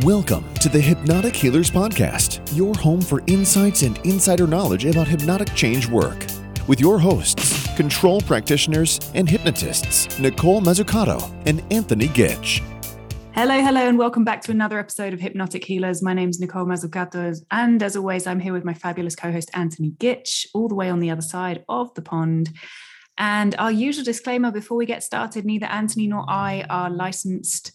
Welcome to the Hypnotic Healers Podcast, your home for insights and insider knowledge about hypnotic change work. With your hosts, control practitioners and hypnotists, Nicole Mazzucato and Anthony Gitch. Hello, hello, and welcome back to another episode of Hypnotic Healers. My name is Nicole Mazzucato, and as always, I'm here with my fabulous co host, Anthony Gitch, all the way on the other side of the pond. And our usual disclaimer before we get started neither Anthony nor I are licensed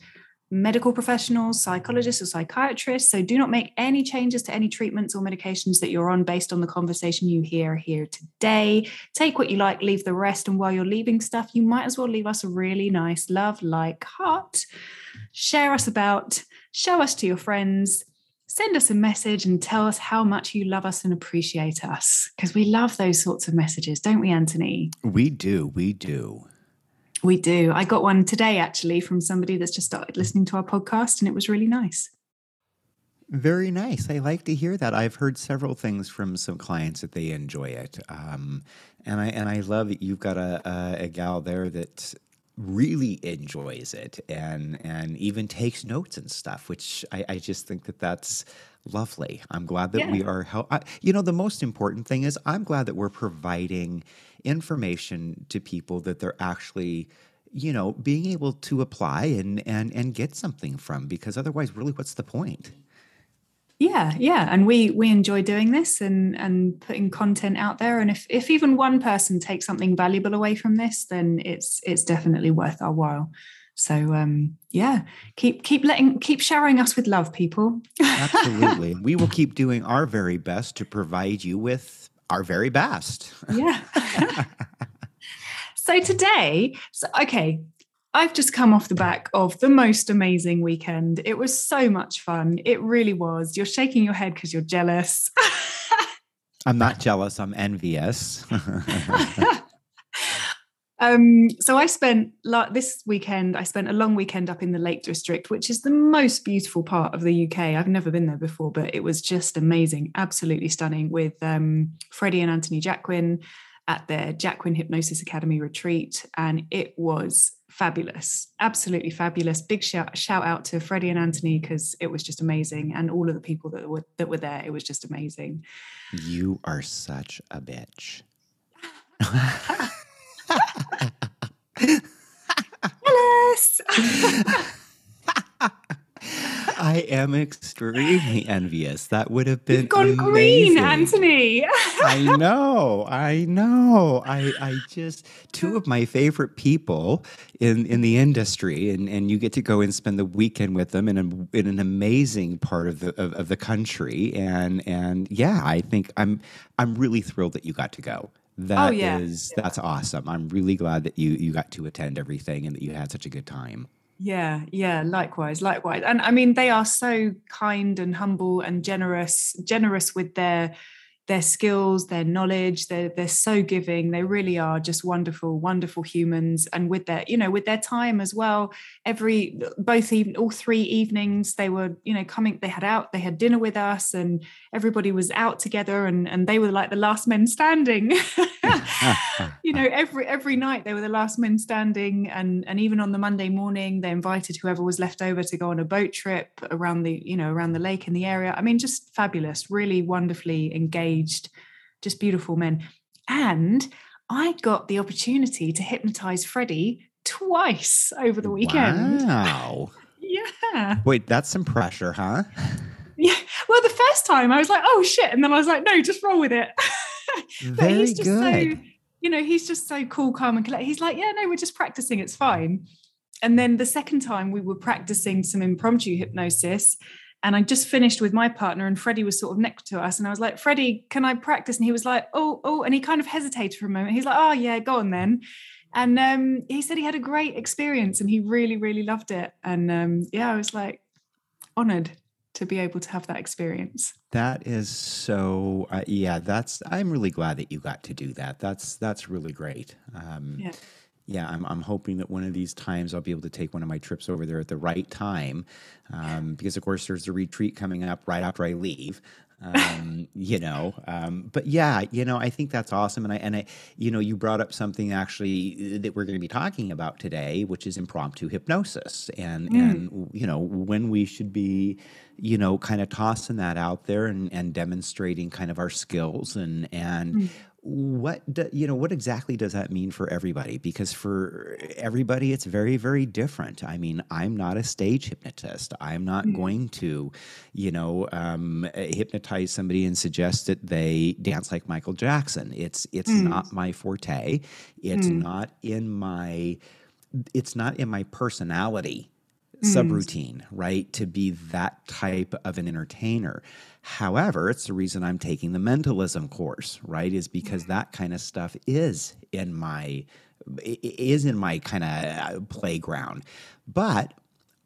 medical professionals, psychologists, or psychiatrists. So do not make any changes to any treatments or medications that you're on based on the conversation you hear here today. Take what you like, leave the rest. And while you're leaving stuff, you might as well leave us a really nice love like heart. Share us about, show us to your friends. Send us a message and tell us how much you love us and appreciate us because we love those sorts of messages, don't we, Anthony? We do. We do. We do. I got one today actually from somebody that's just started listening to our podcast, and it was really nice. Very nice. I like to hear that. I've heard several things from some clients that they enjoy it, um, and I and I love that you've got a, a, a gal there that really enjoys it and and even takes notes and stuff, which I, I just think that that's lovely. I'm glad that yeah. we are help. You know, the most important thing is I'm glad that we're providing information to people that they're actually you know being able to apply and and and get something from because otherwise really what's the point yeah yeah and we we enjoy doing this and and putting content out there and if if even one person takes something valuable away from this then it's it's definitely worth our while so um yeah keep keep letting keep showering us with love people absolutely we will keep doing our very best to provide you with our very best. Yeah. so today, so okay, I've just come off the back of the most amazing weekend. It was so much fun. It really was. You're shaking your head because you're jealous. I'm not jealous, I'm envious. Um, so I spent like this weekend, I spent a long weekend up in the Lake District, which is the most beautiful part of the UK. I've never been there before, but it was just amazing, absolutely stunning with um, Freddie and Anthony Jacquin at their Jacquin Hypnosis Academy retreat. And it was fabulous, absolutely fabulous. Big shout, shout out to Freddie and Anthony because it was just amazing. And all of the people that were, that were there, it was just amazing. You are such a bitch. Yes. I am extremely envious. That would have been You've gone amazing. green, Anthony. I know, I know. I I just two of my favorite people in in the industry, and and you get to go and spend the weekend with them in a, in an amazing part of the of, of the country, and and yeah, I think I'm I'm really thrilled that you got to go. Oh, that oh, yeah. is that's awesome. I'm really glad that you you got to attend everything and that you had such a good time. Yeah, yeah, likewise, likewise. And I mean, they are so kind and humble and generous, generous with their their skills, their knowledge, they're, they're so giving. They really are just wonderful, wonderful humans. And with their, you know, with their time as well, every, both even, all three evenings, they were, you know, coming, they had out, they had dinner with us and everybody was out together and, and they were like the last men standing. you know, every, every night they were the last men standing. And, and even on the Monday morning, they invited whoever was left over to go on a boat trip around the, you know, around the lake in the area. I mean, just fabulous, really wonderfully engaged engaged, just beautiful men. And I got the opportunity to hypnotize Freddie twice over the weekend. Wow. yeah. Wait, that's some pressure, huh? Yeah. Well, the first time I was like, oh shit. And then I was like, no, just roll with it. Very he's just good. so, you know, he's just so cool, calm, and collect. He's like, yeah, no, we're just practicing. It's fine. And then the second time we were practicing some impromptu hypnosis and I just finished with my partner, and Freddie was sort of next to us. And I was like, Freddie, can I practice? And he was like, Oh, oh. And he kind of hesitated for a moment. He's like, Oh, yeah, go on then. And um, he said he had a great experience and he really, really loved it. And um, yeah, I was like honored to be able to have that experience. That is so, uh, yeah, that's, I'm really glad that you got to do that. That's, that's really great. Um, yeah yeah, I'm, I'm hoping that one of these times I'll be able to take one of my trips over there at the right time. Um, because, of course, there's a retreat coming up right after I leave. Um, you know um, but yeah you know i think that's awesome. And i and i you know you brought up something actually uh, that we're going to be talking about today which is impromptu hypnosis. And mm. and you know when we should be you know kind of tossing that out there and and demonstrating kind of our skills and and mm what do, you know what exactly does that mean for everybody because for everybody it's very very different i mean i'm not a stage hypnotist i'm not mm-hmm. going to you know um, hypnotize somebody and suggest that they dance like michael jackson it's it's mm. not my forte it's mm. not in my it's not in my personality mm. subroutine right to be that type of an entertainer However, it's the reason I'm taking the mentalism course, right? Is because that kind of stuff is in my is in my kind of uh, playground. But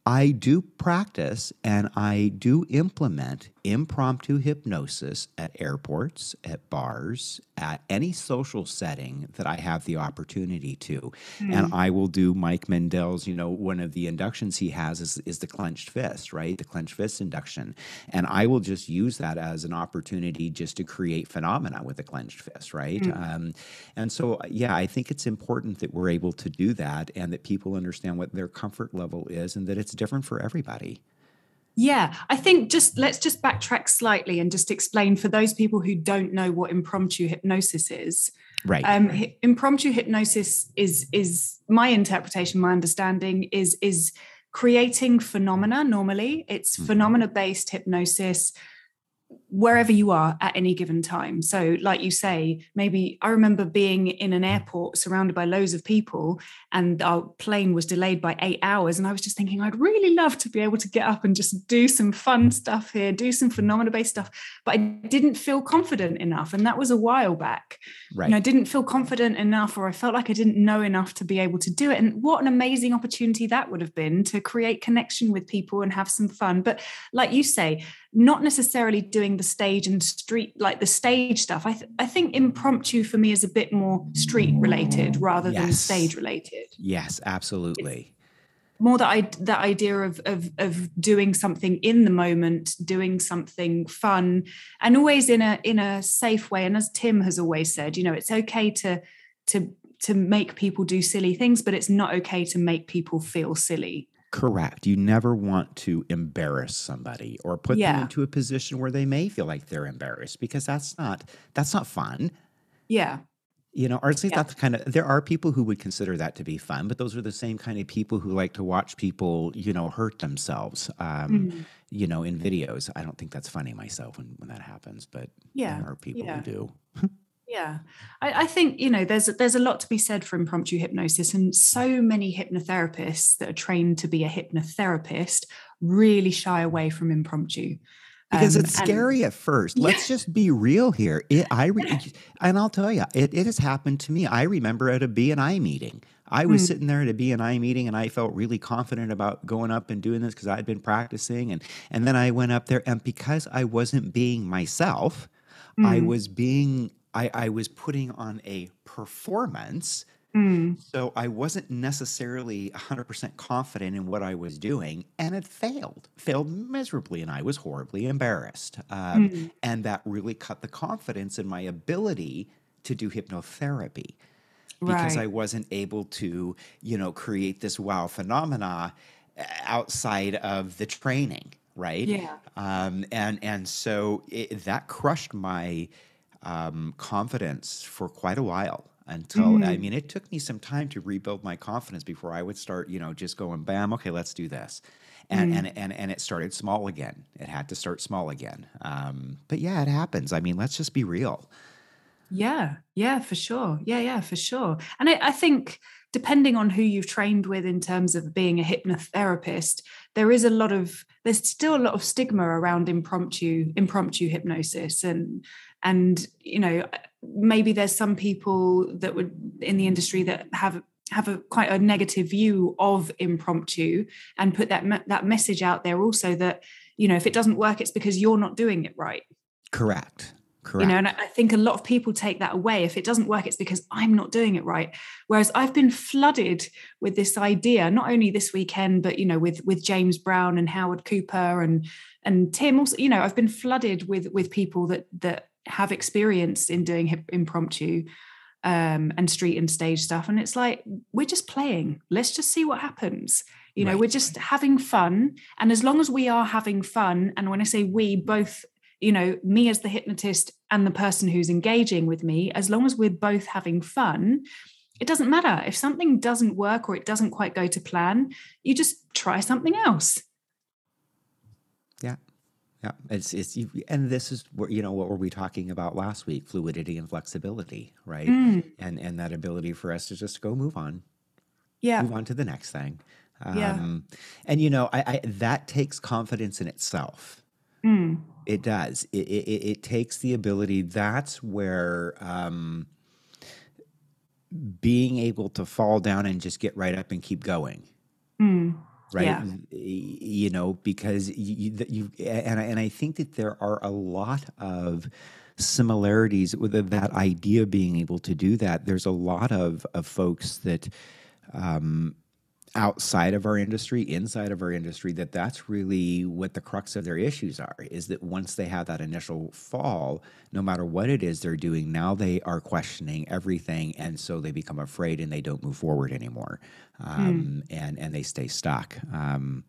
I do practice and I do implement impromptu hypnosis at airports, at bars, at any social setting that I have the opportunity to. Mm. And I will do Mike Mandel's, you know, one of the inductions he has is, is the clenched fist, right? The clenched fist induction. And I will just use that as an opportunity just to create phenomena with the clenched fist, right? Mm. Um, and so, yeah, I think it's important that we're able to do that and that people understand what their comfort level is and that it's different for everybody. Yeah, I think just let's just backtrack slightly and just explain for those people who don't know what impromptu hypnosis is. Right. Um, impromptu hypnosis is is my interpretation, my understanding is is creating phenomena. Normally, it's mm-hmm. phenomena based hypnosis wherever you are at any given time. So, like you say, maybe I remember being in an airport surrounded by loads of people, and our plane was delayed by eight hours. And I was just thinking, I'd really love to be able to get up and just do some fun stuff here, do some phenomena based stuff. But I didn't feel confident enough. And that was a while back. Right. You know, I didn't feel confident enough, or I felt like I didn't know enough to be able to do it. And what an amazing opportunity that would have been to create connection with people and have some fun. But like you say, not necessarily doing the stage and street like the stage stuff. I th- I think impromptu for me is a bit more street related rather yes. than stage related. Yes, absolutely. It's more that I that idea of of of doing something in the moment, doing something fun, and always in a in a safe way. And as Tim has always said, you know, it's okay to to to make people do silly things, but it's not okay to make people feel silly. Correct. You never want to embarrass somebody or put yeah. them into a position where they may feel like they're embarrassed because that's not that's not fun. Yeah. You know, or at least yeah. that's kind of there are people who would consider that to be fun, but those are the same kind of people who like to watch people, you know, hurt themselves. Um, mm-hmm. you know, in videos. I don't think that's funny myself when, when that happens, but yeah, there are people yeah. who do. Yeah, I, I, think you know there's there's a lot to be said for impromptu hypnosis, and so many hypnotherapists that are trained to be a hypnotherapist really shy away from impromptu because um, it's scary and, at first. Yeah. Let's just be real here. It, I re- and I'll tell you, it, it has happened to me. I remember at a BNI meeting. I was mm. sitting there at a BNI meeting and I felt really confident about going up and doing this because I'd been practicing and and then I went up there and because I wasn't being myself, mm. I was being I, I was putting on a performance. Mm. So I wasn't necessarily 100% confident in what I was doing, and it failed, failed miserably, and I was horribly embarrassed. Um, mm. And that really cut the confidence in my ability to do hypnotherapy because right. I wasn't able to, you know, create this wow phenomena uh, outside of the training, right? Yeah. Um, and and so it, that crushed my um, confidence for quite a while until mm. I mean it took me some time to rebuild my confidence before I would start you know just going bam okay let's do this. And mm. and, and and it started small again. It had to start small again. Um, but yeah it happens. I mean let's just be real yeah yeah for sure. Yeah yeah for sure. And I, I think depending on who you've trained with in terms of being a hypnotherapist there is a lot of there's still a lot of stigma around impromptu impromptu hypnosis and and you know maybe there's some people that would in the industry that have have a quite a negative view of impromptu and put that that message out there also that you know if it doesn't work it's because you're not doing it right. Correct Correct. You know, and I think a lot of people take that away. If it doesn't work, it's because I'm not doing it right. Whereas I've been flooded with this idea, not only this weekend, but you know, with with James Brown and Howard Cooper and and Tim. Also, you know, I've been flooded with with people that that have experience in doing hip, impromptu um, and street and stage stuff, and it's like we're just playing. Let's just see what happens. You know, Right. we're just having fun, and as long as we are having fun, and when I say we, both you know, me as the hypnotist and the person who's engaging with me, as long as we're both having fun, it doesn't matter. If something doesn't work or it doesn't quite go to plan, you just try something else. Yeah. Yeah. It's it's and this is what you know what were we talking about last week? Fluidity and flexibility, right? Mm, And and that ability for us to just go move on, yeah. move on to the next thing. Yeah. Um, and you know, I, I that takes confidence in itself. Mm, It does. It, it, it takes the ability. That's where um, being able to fall down and just get right up and keep going. mm, right Yeah. You know because you, you, you and I, and I think that there are a lot of similarities with that idea being able to do that there's a lot of of folks that um outside of our industry inside of our industry that that's really what the crux of their issues are is that once they have that initial fall no matter what it is they're doing now they are questioning everything and so they become afraid and they don't move forward anymore um, and and they stay stuck um,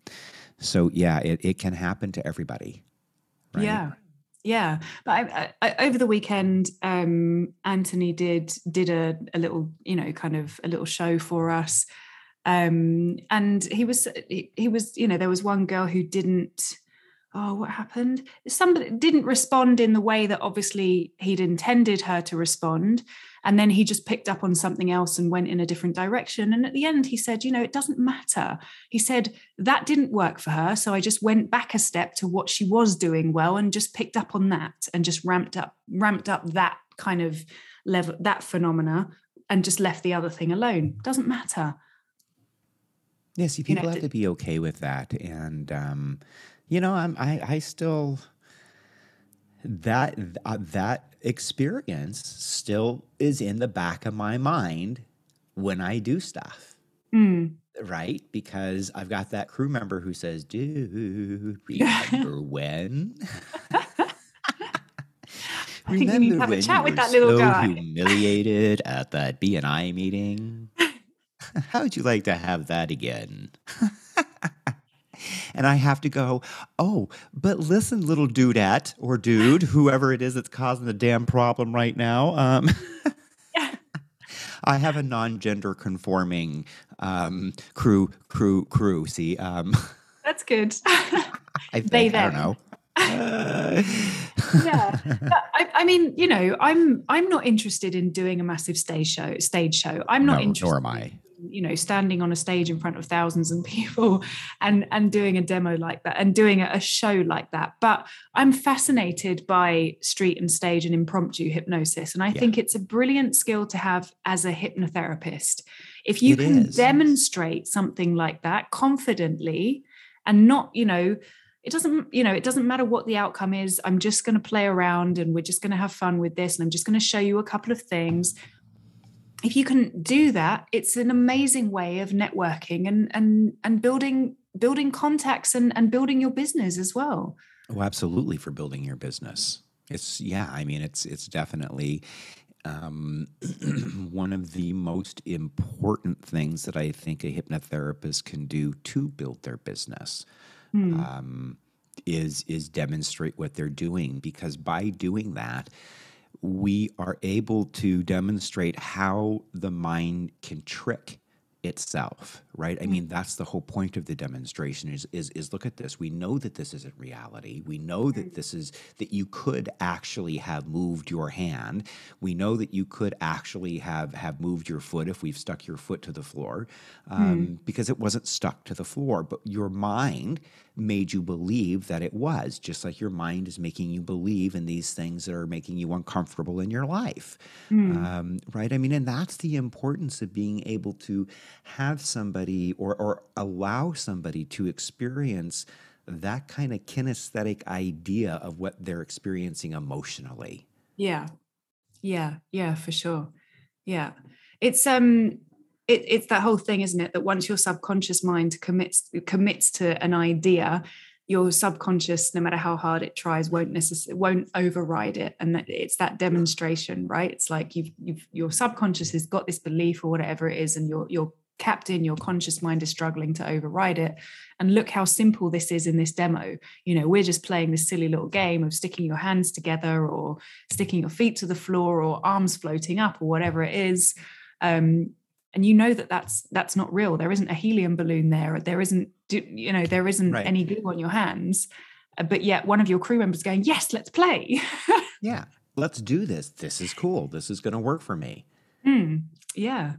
so yeah it, it can happen to everybody right? Yeah. Yeah, but I, I, over the weekend, um, Anthony did did a, a little, you know, kind of a little show for us, um, and he was he, he was, you know, there was one girl who didn't. Oh, what happened? Somebody didn't respond in the way that obviously he'd intended her to respond, and then he just picked up on something else and went in a different direction. And at the end, he said, "You know, it doesn't matter." He said that didn't work for her, so I just went back a step to what she was doing well and just picked up on that and just ramped up ramped up that kind of level that phenomena and just left the other thing alone. Doesn't matter. Yeah, see, people have to be okay with that, and um, you know, I'm I, I still that uh, that experience still is in the back of my mind when I do stuff, Mm. right? Because I've got that crew member who says, "Dude, remember when?" I think you need to have a chat you with were that little so guy?" humiliated at that BNI meeting? How would you like to have that again? and I have to go, oh, but listen, little dudette or dude, whoever it is that's causing the damn problem right now. Um. I have a non-gender conforming um, crew, crew, crew. See, um, That's good. I They, think I don't know. Uh, yeah I, I mean you know i'm i'm not interested in doing a massive stage show stage show i'm not No, interested nor am I. you know standing on a stage in front of thousands of people and and doing a demo like that and doing a, a show like that. But i'm fascinated by street and stage and impromptu hypnosis. And i Yeah. think it's a brilliant skill to have as a hypnotherapist. If you It can is. demonstrate something like that confidently and not you know it doesn't you know it doesn't matter what the outcome is. I'm just going to play around and we're just going to have fun with this and i'm just going to show you a couple of things if you can do that it's an amazing way of networking and and and building building contacts and and building your business as well Oh, absolutely for building your business. It's yeah, I mean it's it's definitely um, one of the most important things that I think a hypnotherapist can do to build their business Hmm. um, is is demonstrate what they're doing because by doing that we are able to demonstrate how the mind can trick itself right? I mean that's the whole point of the demonstration is is is look at this. We know that this isn't reality. We know that this is that you could actually have moved your hand. We know that you could actually have have moved your foot if we've stuck your foot to the floor um, because it wasn't stuck to the floor but your mind made you believe that it was just like your mind is making you believe in these things that are making you uncomfortable in your life. Um, right? I mean and that's the importance of being able to have somebody or, or allow somebody to experience that kind of kinesthetic idea of what they're experiencing emotionally Yeah. Yeah. Yeah, for sure. Yeah. It's um it, it's that whole thing, isn't it? That once your subconscious mind commits commits to an idea, your subconscious, no matter how hard it tries, won't necessarily won't override it. And that it's that demonstration, right? It's like you've you've your subconscious has got this belief or whatever it is, and your your captain, your conscious mind is struggling to override it. And look how simple this is in this demo. You know, we're just playing this silly little game of sticking your hands together or sticking your feet to the floor or arms floating up or whatever it is. Um, and you know that that's that's not real. There isn't a helium balloon there. There isn't you know there isn't right. any glue on your hands. Uh, but yet one of your crew members going yes let's play. Yeah. Let's do this. This is cool. This is going to work for me. Mm, yeah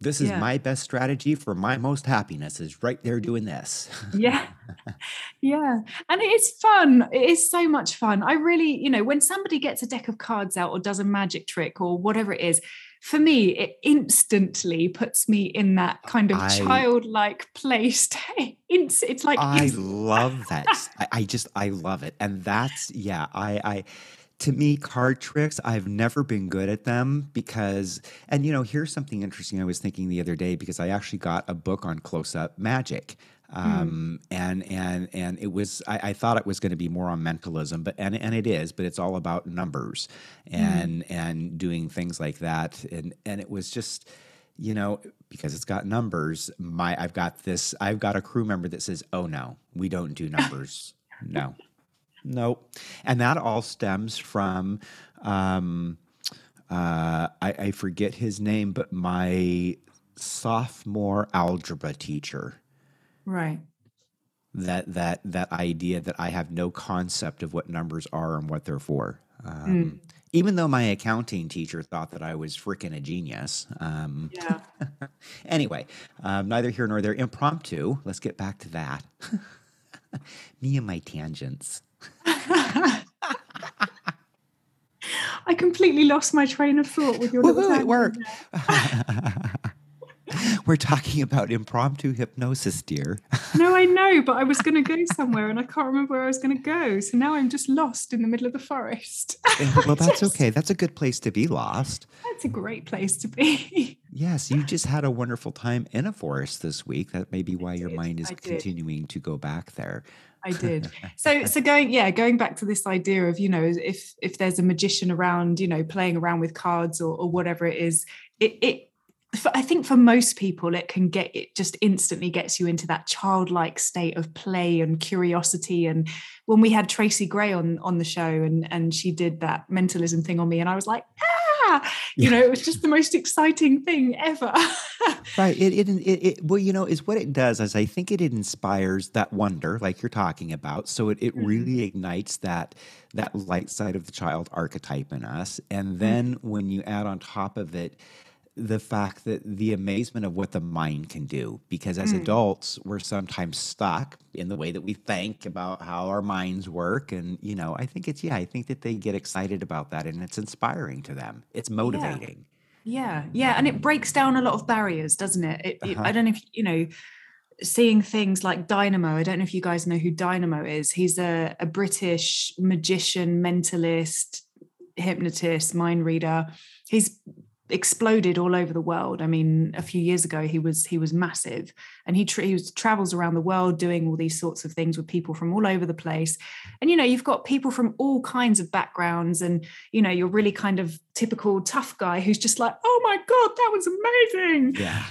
this is yeah. my best strategy for my most happiness is right there doing this yeah yeah and it is fun it is so much fun i really you know when somebody gets a deck of cards out or does a magic trick or whatever it is for me, it instantly puts me in that kind of I, childlike place. it's, it's like I love that. I, I just I love it, and that's yeah. I I to me, card tricks, I've never been good at them because, and you know, here's something interesting I was thinking the other day because I actually got a book on close up magic. Hmm. Um, mm. and and and it was I, I thought it was going to be more on mentalism, but and and it is, but it's all about numbers hmm. and mm. and doing things like that, and and it was just you know because it's got numbers. My I've got this I've got a crew member that says, "Oh no, we don't do numbers, no, nope," and that all stems from. Um, uh, I, I forget his name, but my sophomore algebra teacher Right. That that that idea that I have no concept of what numbers are and what they're for. Um, mm. Even though my accounting teacher thought that I was freaking a genius. Um, yeah. anyway, um, neither here nor there. Impromptu. Let's get back to that. Me and my tangents. I completely lost my train of thought with your little it worked. We're talking about impromptu hypnosis, dear. no, I know, but I was going to go somewhere and I can't remember where I was going to go. So now I'm just lost in the middle of the forest. Eh, well, that's okay. That's a good place to be lost. That's a great place to be. yes, you just had a wonderful time in a forest this week. That may be why your mind is continuing to go back there. I did. So so going yeah, going back to this idea of, you know, if if there's a magician around, you know, playing around with cards or, or whatever it is, it it I think for most people, it can get it just instantly gets you into that childlike state of play and curiosity. And when we had Tracy Gray on on the show, and and she did that mentalism thing on me, and I was like, ah, you yeah. know, it was just the most exciting thing ever. right. It, it, it it well, you know, is what it does is I think it inspires that wonder, like you're talking about. So it it mm-hmm. really ignites that that light side of the child archetype in us, and mm. then mm-hmm. when you add on top of it the fact that the amazement of what the mind can do because as mm. adults we're sometimes stuck in the way that we think about how our minds work and you know i think it's yeah i think that they get excited about that and it's inspiring to them it's motivating yeah yeah, yeah. and it breaks down a lot of barriers doesn't it, it, uh-huh. it i don't know if you know seeing things like Dynamo. I don't know if you guys know who Dynamo is. He's a, a British magician, mentalist, hypnotist, mind reader. He's exploded all over the world. I mean, a few years ago he was he was massive, and he tra- he was, travels around the world doing all these sorts of things with people from all over the place. And you know, you've got people from all kinds of backgrounds, and you know, you're really kind of typical tough guy who's just like, oh my god, that was amazing. Yeah,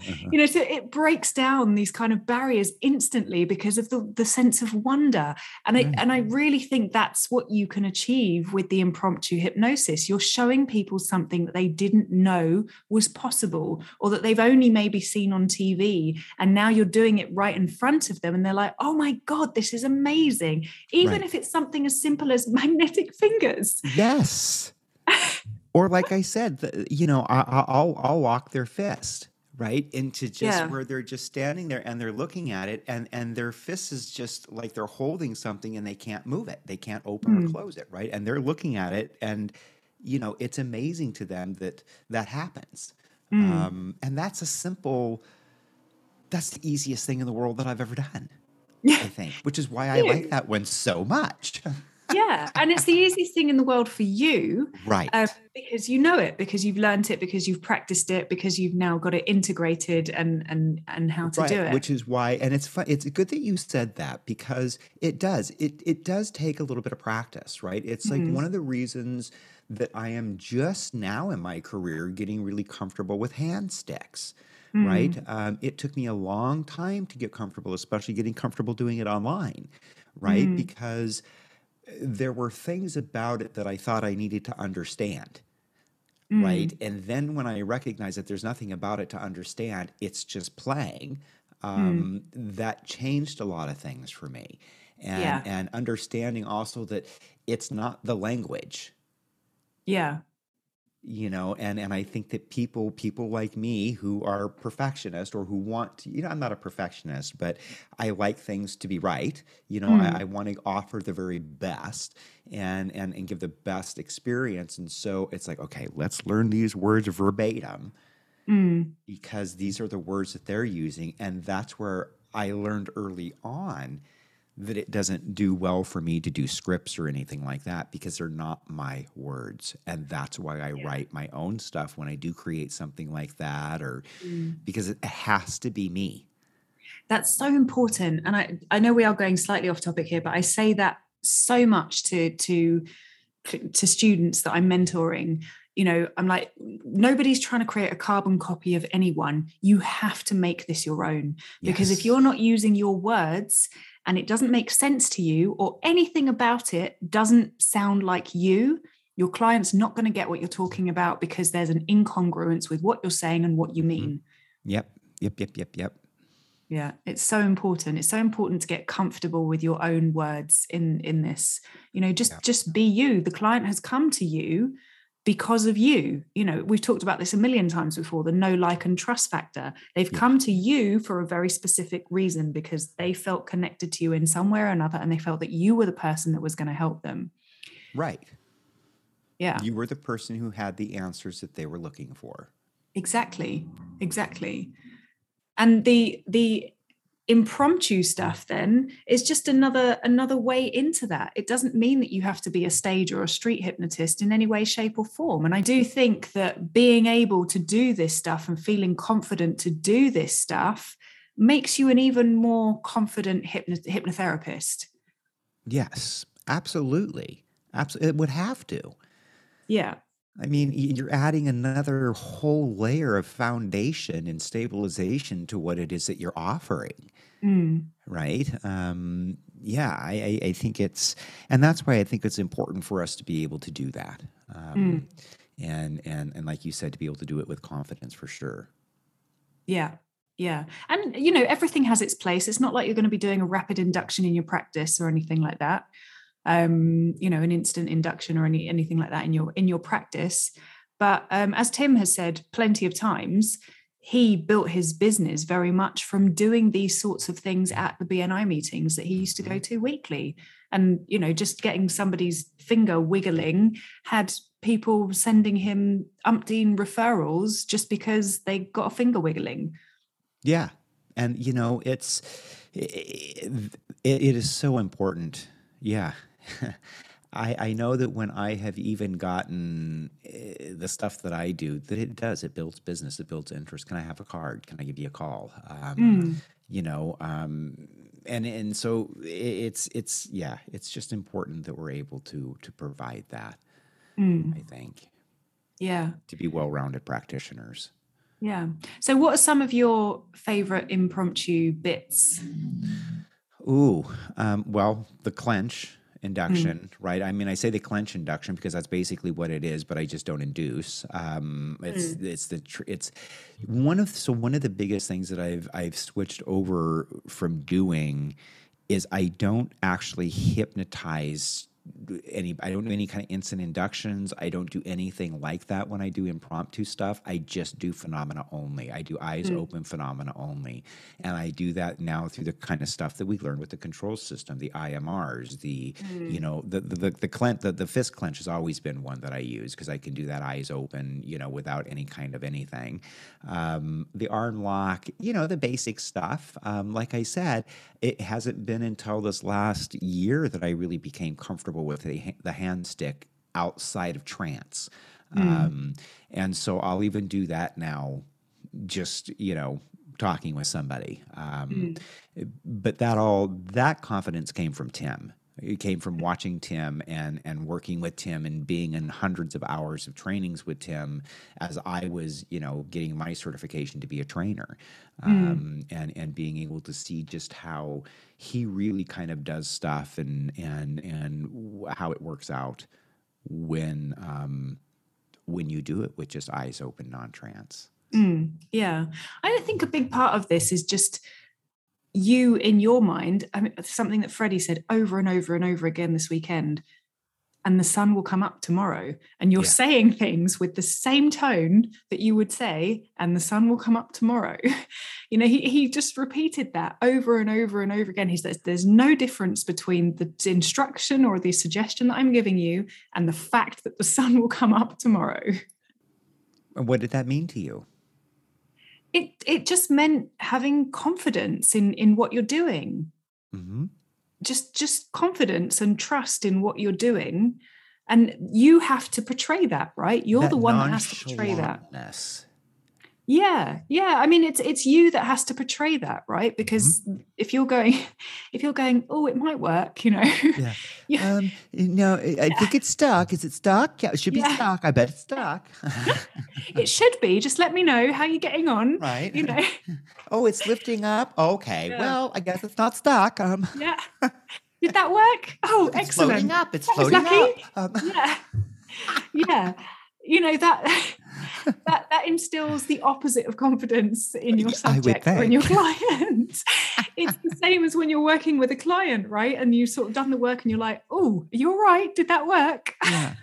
you know, so it breaks down these kind of barriers instantly because of the the sense of wonder, and I mm. and I really think that's what you can achieve with the impromptu hypnosis. You're showing people something that they didn't know was possible or that they've only maybe seen on TV. And now you're doing it right in front of them. And they're like, oh my God, this is amazing. Even right. if it's something as simple as magnetic fingers. Yes. or like I said, you know, I, will I'll walk their fist right into just yeah. where they're just standing there and they're looking at it and and their fist is just like they're holding something and they can't move it they can't open mm. or hmm. close it right and they're looking at it and you know, it's amazing to them that that happens. Mm. Um, and that's a simple, that's the easiest thing in the world that I've ever done. I think, which is why I like that one so much. yeah and it's the easiest thing in the world for you right um, because you know it because you've learned it because you've practiced it because you've now got it integrated and and and how to right, do it which is why and it's fun it's good that you said that because it does it it does take a little bit of practice right it's like Mhm. one of the reasons that i am just now in my career getting really comfortable with hand sticks Mm. right um, it took me a long time to get comfortable especially getting comfortable doing it online right Mm. because uh, there were things about it that i thought i needed to understand Mm. right? And then when I recognize that there's nothing about it to understand, it's just playing. Mm. Um, That changed a lot of things for me, and Yeah. and understanding also that it's not the language, yeah you know. And and I think that people people like me who are perfectionist or who want to, you know, I'm not a perfectionist, but I like things to be right. You know, Mm. I, I want to offer the very best and and and give the best experience. And so it's like, okay, let's learn these words verbatim Mm. because these are the words that they're using. And that's where I learned early on that it doesn't do well for me to do scripts or anything like that because they're not my words. And that's why I Yeah. write my own stuff when I do create something like that, or Mm. because it has to be me. that's so important and i i know we are going slightly off topic here but i say that so much to to to students that i'm mentoring you know i'm like nobody's trying to create a carbon copy of anyone you have to make this your own because if you're not using your words and it doesn't make sense to you or anything about it doesn't sound like you your client's not going to get what you're talking about because there's an incongruence with what you're saying and what you Mhm. mean Yep. Yep. Yep. Yep. Yep. yeah, it's so important. It's so important to get comfortable with your own words in in this. You know, just Yeah. just be you. The client has come to you because of you. You know, we've talked about this a million times before, the no like and trust factor. They've Yeah. come to you for a very specific reason because they felt connected to you in some way or another and they felt that you were the person that was going to help them. Right. Yeah. You were the person who had the answers that they were looking for. Exactly. Exactly. And the the impromptu stuff then is just another another way into that it doesn't mean that you have to be a stage or a street hypnotist in any way shape or form and i do think that being able to do this stuff and feeling confident to do this stuff makes you an even more confident hypno- hypnotherapist Yes. Absolutely. Absolutely. It would have to. yeah I mean, you're adding another whole layer of foundation and stabilization to what it is that you're offering, Mm. right? Um, yeah, I, I, I think it's, and that's why I think it's important for us to be able to do that, um, and and and like you said, to be able to do it with confidence for sure. Yeah. Yeah. And, you know, everything has its place. It's not like you're going to be doing a rapid induction in your practice or anything like that. Um, you know, an instant induction or any anything like that in your in your practice. But um, as Tim has said plenty of times, he built his business very much from doing these sorts of things at the BNI meetings that he used to go to weekly. And, you know, just getting somebody's finger wiggling had people sending him umpteen referrals just because they got a finger wiggling. Yeah, and you know, it's it, it is so important. Yeah. I, I know that when I have even gotten eh, the stuff that I do, that it does. It builds business. It builds interest. Can I have a card? Can I give you a call? Um, Mm. You know, um, and and so it's it's yeah, it's just important that we're able to to provide that. Mm. I think Yeah. to be well-rounded practitioners. Yeah. So, what are some of your favorite impromptu bits? Ooh, um, well, the clench induction, right? I mean, I say the clench induction because that's basically what it is, but I just don't induce. Um, it's it's the tr- it's one of so one of the biggest things that I've I've switched over from doing is I don't actually hypnotize any I don't do any kind of instant inductions. I don't do anything like that when I do impromptu stuff. I just do phenomena only. I do eyes open phenomena only. And I do that now through the kind of stuff that we learned with the control system, the IMRs, the you know, the the the, the, clen- the the fist clench has always been one that I use because I can do that eyes open, you know, without any kind of anything. Um, the arm lock, you know, the basic stuff. Um, like I said, it hasn't been until this last year that I really became comfortable comfortable with the, the hand stick outside of trance. Um, and so I'll even do that now, just, you know, talking with somebody. Um, But that all, that confidence came from Tim. It came from watching Tim and and working with Tim and being in hundreds of hours of trainings with Tim as I was, you know, getting my certification to be a trainer, um, and and being able to see just how he really kind of does stuff and and and how it works out when um, when you do it with just eyes open, non trance. Mm, yeah. I think a big part of this is just you in your mind. I mean, something that Freddie said over and over and over again this weekend. And the sun will come up tomorrow. And you're Yeah. saying things with the same tone that you would say, and the sun will come up tomorrow. you know, he, he just repeated that over and over and over again. He says, There's no difference between the instruction or the suggestion that I'm giving you and the fact that the sun will come up tomorrow. And what did that mean to you? It it just meant having confidence in in what you're doing. Hmm just just confidence and trust in what you're doing. And you have to portray that right? You're That the one that has to portray that. Yeah yeah i mean it's it's you that has to portray that right because Mm-hmm. if you're going if you're going oh it might work you know Yeah. Yeah. Um, no, I I think it's stuck. Is it stuck? Yeah, it should be Yeah. stuck. I bet it's stuck. it should be just let me know how you're getting on right. you know oh, it's lifting up. Okay. Yeah. Well, I guess it's not stuck. Um, yeah did that work oh it's excellent floating up. It's That floating lucky. up. Um, yeah yeah you know that that that instills the opposite of confidence in your Yeah, subject or in your client it's the same as when you're working with a client right and you've sort of done the work and you're like oh you're right. did that work yeah.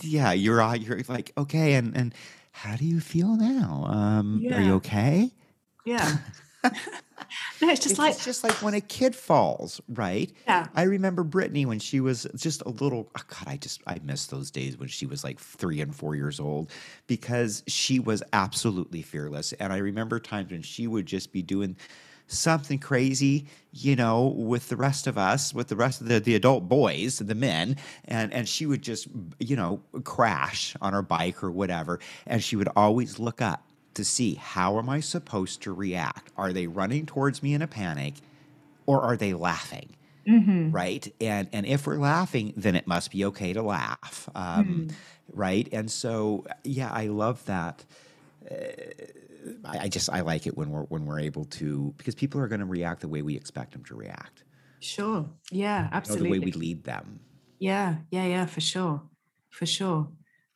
Yeah. You're uh, you're like okay, and and how do you feel now? Um, Are you okay? yeah no it's just It's like just like when a kid falls, right? yeah I remember Brittany when she was just a little. Oh God, I just I miss those days when she was like three and four years old because she was absolutely fearless. And I remember times when she would just be doing something crazy, you know, with the rest of us, with the rest of the, the adult boys, the men, and and she would just, you know, crash on her bike or whatever, and she would always look up to see how am I supposed to react? Are they running towards me in a panic, or are they laughing? Mhm. right and and if we're laughing then it must be okay to laugh um, right and so yeah i love that uh, I, I just i like it when we're when we're able to because people are going to react the way we expect them to react sure yeah you know, absolutely the way we lead them Yeah, yeah, yeah, for sure, for sure.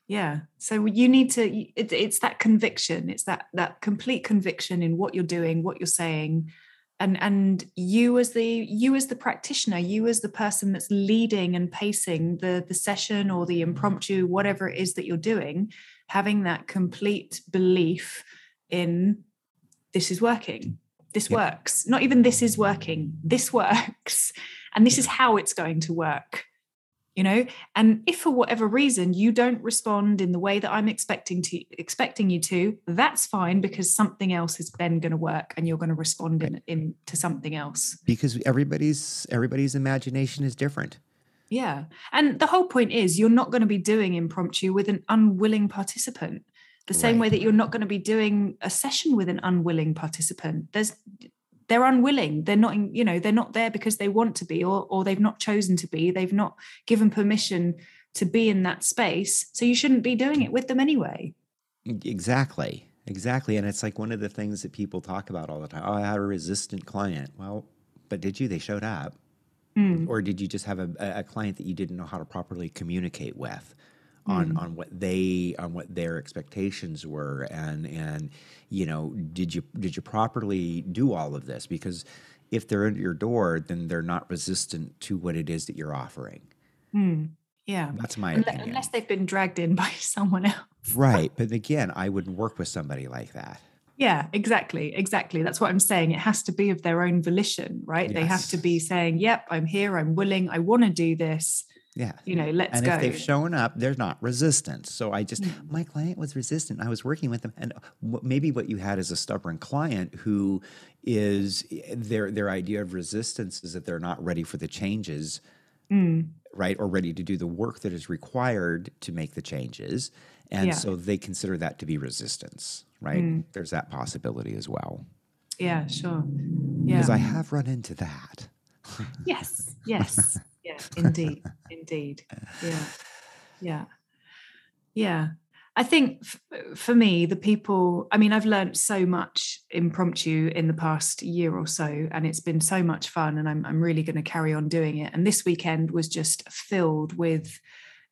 Yeah. So you need to. It, it's that conviction. It's that that complete conviction in what you're doing, what you're saying, and and you as the you as the practitioner, you as the person that's leading and pacing the the session or the mm-hmm. impromptu, whatever it is that you're doing, having that complete belief in this is working. This Yeah. works. Not even this is working. This works. And this is how it's going to work you know? And if for whatever reason you don't respond in the way that i'm expecting to expecting you to that's fine because something else is then going to work and you're going to respond in, in to something else. Because everybody's everybody's imagination is different. Yeah. And the whole point is you're not going to be doing impromptu with an unwilling participant. The same Right. way that you're not going to be doing a session with an unwilling participant. There's they're unwilling. They're not in- you know they're not there because they want to be or or they've not chosen to be. They've not given permission to be in that space. So you shouldn't be doing it with them anyway. Exactly. Exactly. And it's like one of the things that people talk about all the time. Oh i had a resistant client. Well but did you? They showed up. Mm, or did you just have a- a client that you didn't know how to properly communicate with on Mm. on what they on what their expectations were and and you know did you did you properly do all of this because if they're at your door then they're not resistant to what it is that you're offering mm, yeah that's my Unle- opinion unless they've been dragged in by someone else right but again i wouldn't work with somebody like that Yeah, exactly. Exactly. That's what I'm saying. It has to be of their own volition, right? They have to be saying, yep, I'm here, I'm willing, I want to do this. Yeah You know, let's and go. if they've shown up, they're not resistant. So I just, Mm. my client was resistant. I was working with them, and maybe what you had is a stubborn client who is their their idea of resistance is that they're not ready for the changes. Mm, right, or ready to do the work that is required to make the changes. And Yeah. so they consider that to be resistance, right? Mm. There's that possibility as well. Yeah, sure. Yeah. Because I have run into that. Yes, yes, indeed, indeed, yeah, yeah, yeah. I think f- for me, the people. I mean, I've learned so much impromptu in the past year or so, and it's been so much fun, and I'm I'm really going to carry on doing it. And this weekend was just filled with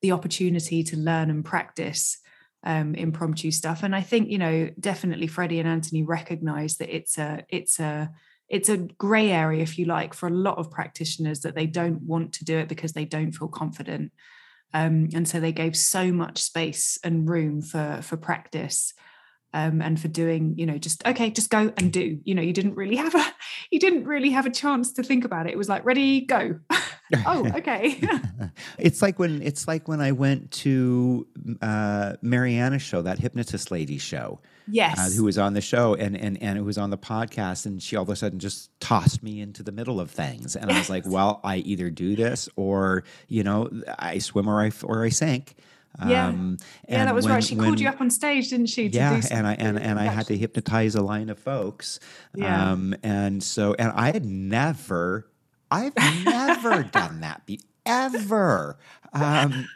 the opportunity to learn and practice um, impromptu stuff. And I think you know, definitely Freddie and Anthony recognize that it's a it's a it's a grey area, if you like, for a lot of practitioners that they don't want to do it because they don't feel confident. Um, and so they gave so much space and room for for practice um, and for doing, you know, just okay, just go and do. You know, you didn't really have a you didn't really have a chance to think about it. It was like ready, go. oh, okay. it's like when it's like when I went to uh, Mariana's show, that hypnotist lady show. Yes. uh, who was on the show and and and it was on the podcast and she all of a sudden just tossed me into the middle of things and I was like well I either do this or you know I swim or I or I sink Yeah. Um, yeah, that was when- right. She called you up on stage, didn't she? to yeah, and I and and I had to hypnotize a line of folks. Yeah. Um, and so and I had never, I've never done that be ever, um,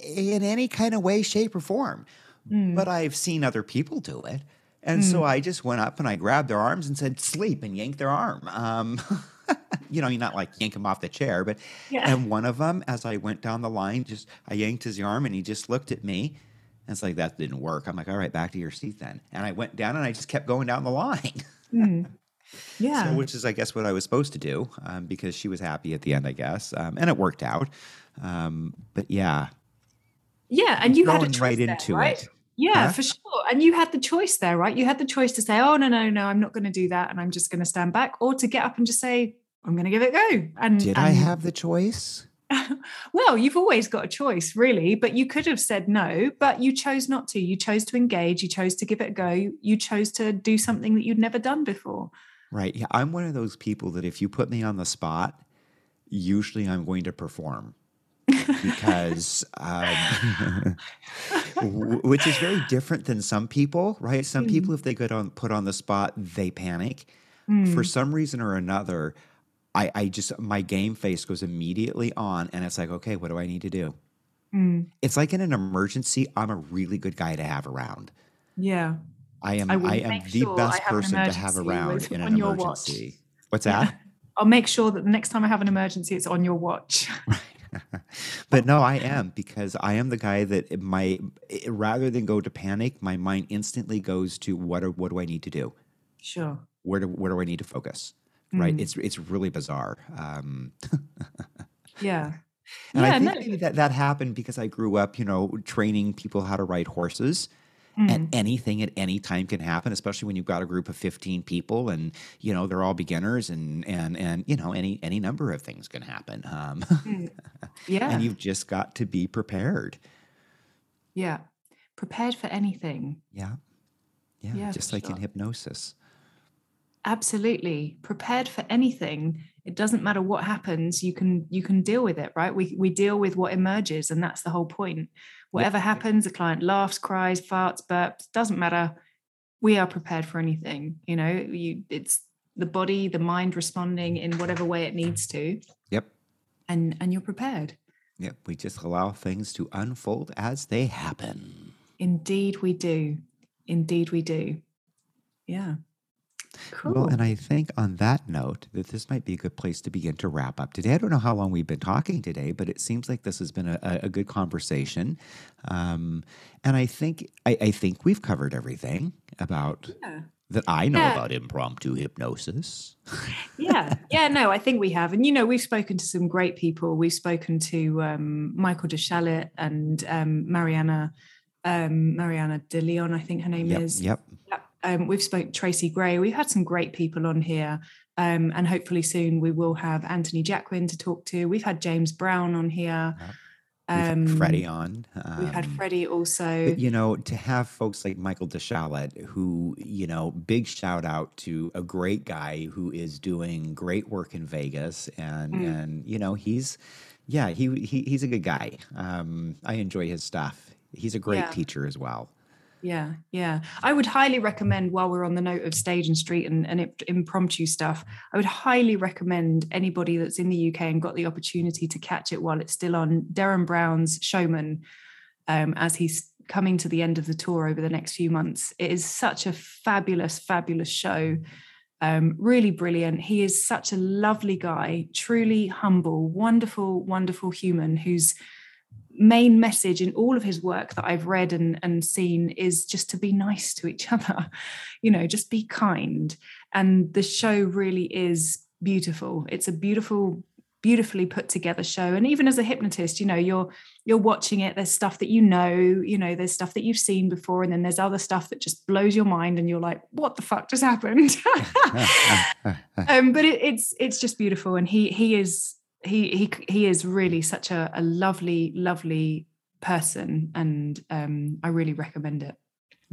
in any kind of way, shape, or form. Mm. But I've seen other people do it, and so I just went up and I grabbed their arms and said, "Sleep," and yanked their arm. Um, you know, you're not like yank him off the chair, but Yeah. and one of them, as I went down the line, just I yanked his arm and he just looked at me. And it's like that didn't work. I'm like, all right, back to your seat then. And I went down and I just kept going down the line. Mm. Yeah. So, which is, I guess, what I was supposed to do um, because she was happy at the end, I guess, um, and it worked out. Um, but yeah, Yeah, and you had a choice right there, into right? it. Yeah, Huh? for sure. And you had the choice there, right? You had the choice to say, "Oh no, no, no, I'm not going to do that, and I'm just going to stand back," or to get up and just say, "I'm going to give it a go." And Did I have the choice? well, you've always got a choice, really, but you could have said no, but you chose not to. You chose to engage. You chose to give it a go. You chose to do something that you'd never done before. Right. Yeah. I'm one of those people that if you put me on the spot, usually I'm going to perform because, um, which is very different than some people, right? Some Mm. people, if they get on put on the spot, they panic. Mm. For some reason or another, I, I just my game face goes immediately on, and it's like, okay, what do I need to do? Mm. It's like in an emergency, I'm a really good guy to have around. Yeah. I am I I, am the sure best person to have around in an your watch. emergency. What's Yeah. that? I'll make sure that the next time I have an emergency, it's on your watch. but no, I am because I am the guy that my rather than go to panic, my mind instantly goes to what are, what do I need to do? sure. Where do where do I need to focus? Right? Mm. It's it's really bizarre. Um, Yeah. and yeah. I think no. maybe that that happened because I grew up, you know, training people how to ride horses. Mm. And anything at any time can happen, especially when you've got a group of 15 people and you know they're all beginners and and and you know any any number of things can happen. Um, Mm. Yeah. and you've just got to be prepared. yeah. Prepared for anything. Yeah. Yeah. Yeah, just like in hypnosis. Absolutely. Prepared for anything. It doesn't matter what happens, you can you can deal with it, right? We we deal with what emerges, and that's the whole point. Whatever happens, a client laughs, cries, farts, burps, doesn't matter. We are prepared for anything. You know, you it's the body, the mind responding in whatever way it needs to, Yep. and and you're prepared. Yep. We just allow things to unfold as they happen. Indeed, we do. Indeed, we do. Yeah. Cool. Well, and I think on that note that this might be a good place to begin to wrap up today. I don't know how long we've been talking today, but it seems like this has been a, a good conversation. Um, and I think I, I think we've covered everything about yeah. that I know Yeah. about impromptu hypnosis. yeah yeah no i think we have and you know we've spoken to some great people we've spoken to um, michael Deschalit and um, mariana um, mariana de leon i think her name Yep. is Yep. Um, we've spoken tracy gray we've had some great people on here um, and hopefully soon we will have anthony jacquin to talk to we've had james brown on here Yep. We've had Freddie on. we've had um, freddie also But you know, to have folks like Michael Deschalit, who, you know, big shout out to a great guy who is doing great work in Vegas. And, Mm. and you know, he's, yeah, he, he he's a good guy. Um, I enjoy his stuff. He's a great Yeah. teacher as well. Yeah, yeah. I would highly recommend, while we're on the note of stage and street and, and imp- impromptu stuff, I would highly recommend anybody that's in the UK and got the opportunity to catch it while it's still on Derren Brown's Showman um, as he's coming to the end of the tour over the next few months. It is such a fabulous, fabulous show. Um, really brilliant. He is such a lovely guy, truly humble, wonderful, wonderful human who's main message in all of his work that I've read and, and seen is just to be nice to each other, you know, just be kind. And the show really is beautiful. It's a beautiful, beautifully put together show. And even as a hypnotist, you know, you're you're watching it, there's stuff that you know, you know, there's stuff that you've seen before, and then there's other stuff that just blows your mind and you're like, what the fuck just happened? um, but it, it's it's just beautiful. And he he is he he he is really such a, a lovely lovely person and um i really recommend it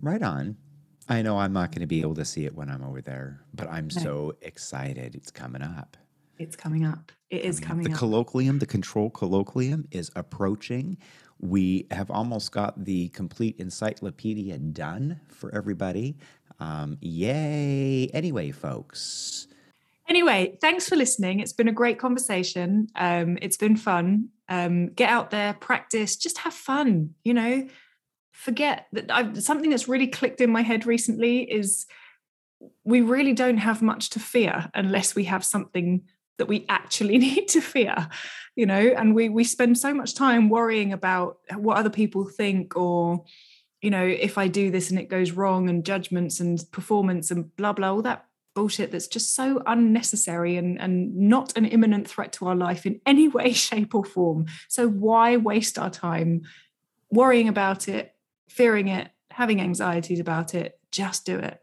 Right on. I know I'm not going to be able to see it when I'm over there, but I'm No. so excited. It's coming up. it's coming up It is up. coming up. The up colloquium, the control colloquium is approaching. We have almost got the complete encyclopedia done for everybody. Um, yay. Anyway, folks, anyway thanks for listening. It's been a great conversation. Um it's been fun. Um get out there practice just have fun you know? Forget that I've, something that's really clicked in my head recently is we really don't have much to fear unless we have something that we actually need to fear you know? And we we spend so much time worrying about what other people think or you know if i do this and it goes wrong and judgments and performance and blah blah all that bullshit that's just so unnecessary and and not an imminent threat to our life in any way shape or form so why waste our time worrying about it fearing it having anxieties about it just do it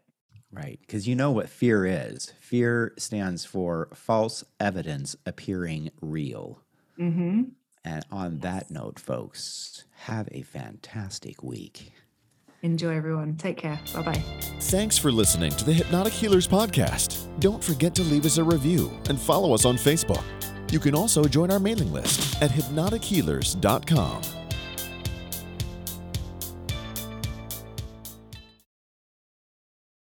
right? Because you know what fear is. Fear stands for false evidence appearing real. hmm And on that note, folks, have a fantastic week. Enjoy everyone take care bye bye Thanks for listening to the Hypnotic Healers Podcast. Don't forget to leave us a review and follow us on Facebook. You can also join our mailing list at hypnotichealers.com.